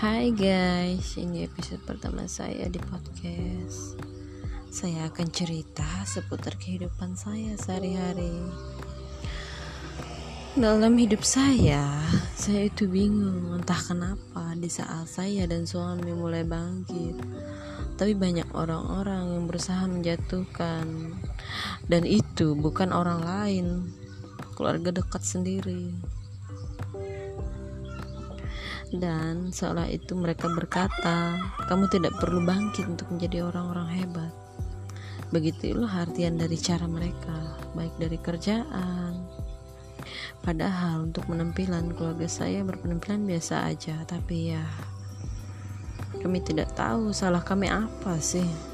Hai guys, ini episode pertama saya di podcast. Saya akan cerita seputar kehidupan saya sehari-hari. Dalam hidup saya, saya itu bingung entah kenapa di saat saya dan suami mulai bangkit. Tapi banyak orang-orang yang berusaha menjatuhkan dan itu bukan orang lain, keluarga dekat sendiri dan seolah itu mereka berkata, "Kamu tidak perlu bangkit untuk menjadi orang-orang hebat." Begitulah artian dari cara mereka, baik dari kerjaan. Padahal untuk penampilan keluarga saya berpenampilan biasa aja, tapi ya kami tidak tahu salah kami apa sih.